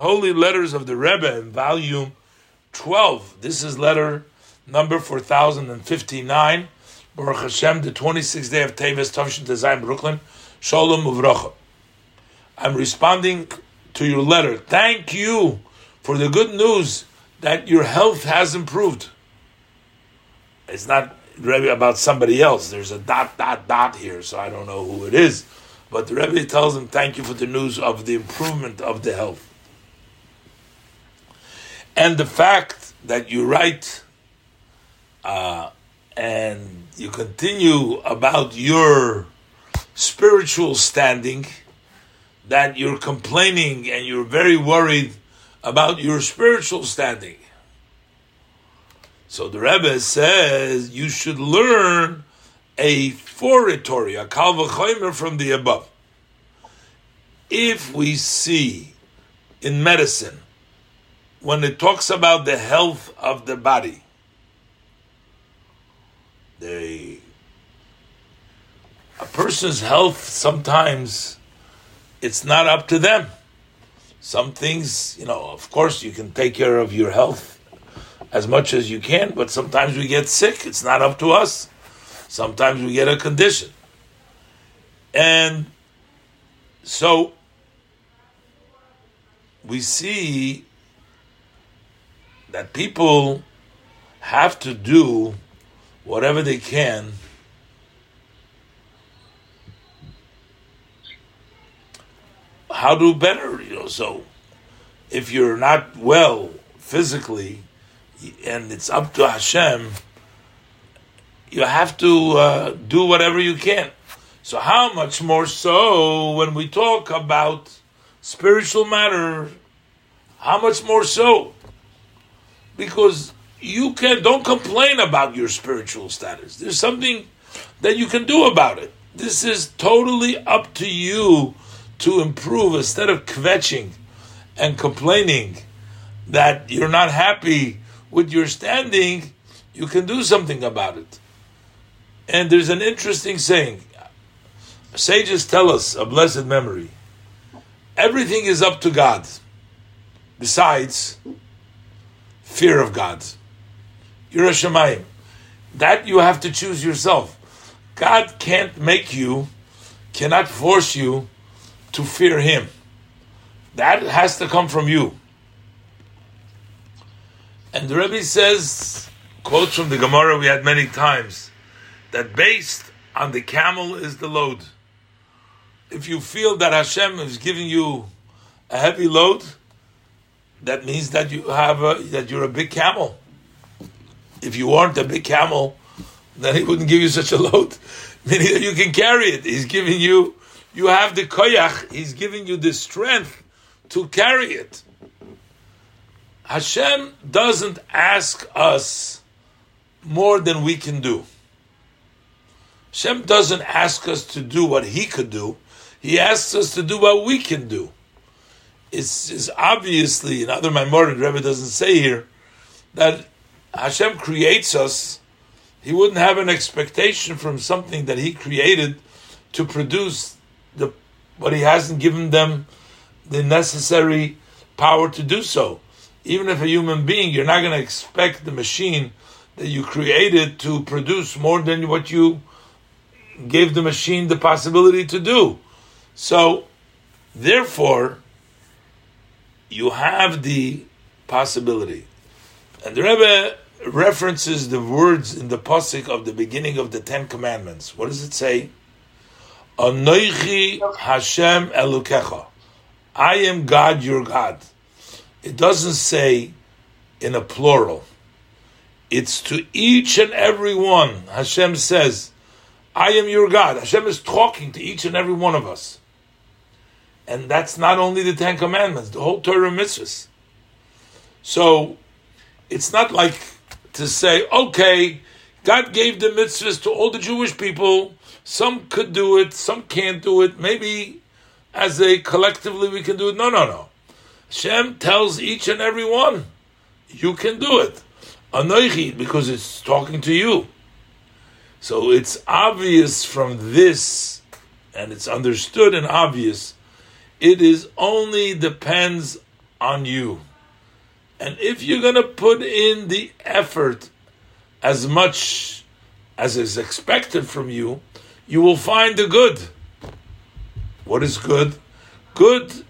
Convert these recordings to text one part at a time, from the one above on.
Holy Letters of the Rebbe in volume 12. This is letter number 4059. Baruch Hashem, the 26th day of Teves, Tavshin Design, Brooklyn. Shalom Uvracha. I'm responding to your letter. Thank you for the good news that your health has improved. It's not Rebbe about somebody else. There's a dot, dot, dot here, so I don't know who it is. But the Rebbe tells him, thank you for the news of the improvement of the health. And the fact that you write uh, and you continue about your spiritual standing, that you're complaining and you're very worried about your spiritual standing. So the Rebbe says you should learn a fortiori, a kal vachomer from the above. If we see in medicine when it talks about the health of the body, the a person's health sometimes it's not up to them. Some things, you know, of course, you can take care of your health as much as you can, but sometimes we get sick. It's not up to us. Sometimes we get a condition. And so we see that people have to do whatever they can how do better you know. So if you're not well physically and it's up to Hashem you have to uh, do whatever you can. So how much more so when we talk about spiritual matter how much more so because you can don't complain about your spiritual status. There's something that you can do about it. This is totally up to you to improve instead of kvetching and complaining that you're not happy with your standing, you can do something about it. And there's an interesting saying. Sages tell us a blessed memory. Everything is up to God. Besides fear of God. yiras shamayim. That you have to choose yourself. God can't make you, cannot force you to fear Him. That has to come from you. And the Rebbe says, quotes from the Gemara we had many times, that based on the camel is the load. If you feel that Hashem is giving you a heavy load, that means that you have a, that you're a big camel. If you weren't a big camel, then he wouldn't give you such a load, meaning that you can carry it. He's giving you, you have the koyach. He's giving you the strength to carry it. Hashem doesn't ask us more than we can do. Hashem doesn't ask us to do what He could do. He asks us to do what we can do is, is obviously, in other Maimorim, Rebbe doesn't say here, that Hashem creates us, he wouldn't have an expectation from something that he created to produce the but he hasn't given them the necessary power to do so. Even if a human being, you're not going to expect the machine that you created to produce more than what you gave the machine the possibility to do. So, therefore, you have the possibility. And the Rebbe references the words in the pasuk of the beginning of the Ten Commandments. What does it say? Anoichi Hashem Elukecha. I am God, your God. It doesn't say in a plural. It's to each and every one. Hashem says, I am your God. Hashem is talking to each and every one of us. And that's not only the Ten Commandments, the whole Torah mitzvahs. So it's not like to say, okay, God gave the mitzvahs to all the Jewish people. Some could do it, some can't do it. Maybe as a collectively we can do it. No, no, no. Hashem tells each and every one, you can do it. Anoichi, because it's talking to you. So it's obvious from this, and it's understood and obvious it is only depends on you. And if you're going to put in the effort as much as is expected from you, you will find the good. What is good? Good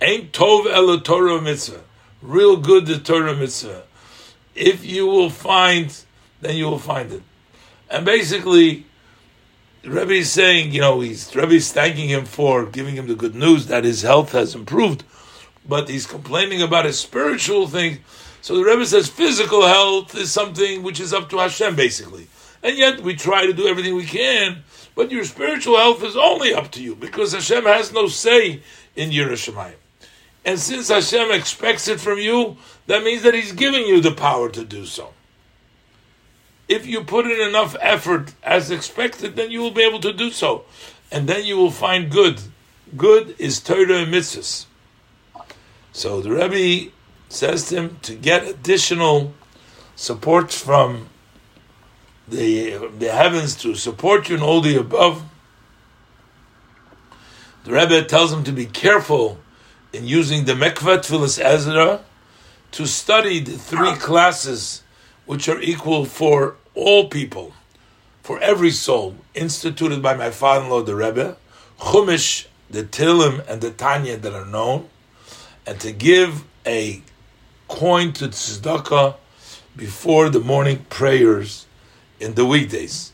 ain't tov el Torah mitzvah. Real good the Torah mitzvah. If you will find, then you will find it. And basically, Rebbe is saying, you know, he's Rebbe is thanking him for giving him the good news that his health has improved, but he's complaining about his spiritual thing. So the Rebbe says physical health is something which is up to Hashem, basically. And yet we try to do everything we can, but your spiritual health is only up to you because Hashem has no say in yiras shamayim. And since Hashem expects it from you, that means that He's giving you the power to do so. If you put in enough effort as expected, then you will be able to do so. And then you will find good. Good is Torah and mitzvahs. So the Rebbe says to him to get additional support from the, the heavens to support you in all the above. The Rebbe tells him to be careful in using the mikvah tevilas Ezra to study the three classes which are equal for all people, for every soul, instituted by my father-in-law, the Rebbe, Chumash, Tehillim, and the Tanya that are known, and to give a coin to tzedakah before the morning prayers in the weekdays.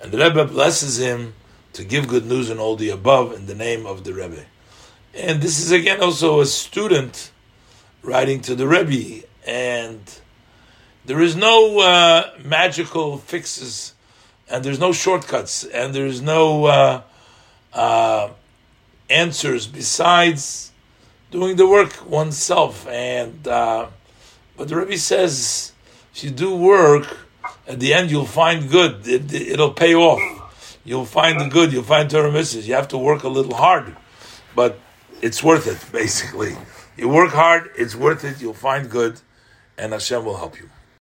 And the Rebbe blesses him to give good news and all the above in the name of the Rebbe. And this is again also a student writing to the Rebbe, and there is no uh, magical fixes, and there's no shortcuts, and there's no uh, uh, answers besides doing the work oneself. And uh, but the Rebbe says, if you do work, at the end you'll find good. It, will pay off. You'll find the good. You'll find Torah mitzvahs. You have to work a little hard, but it's worth it. Basically, you work hard. It's worth it. You'll find good, and Hashem will help you.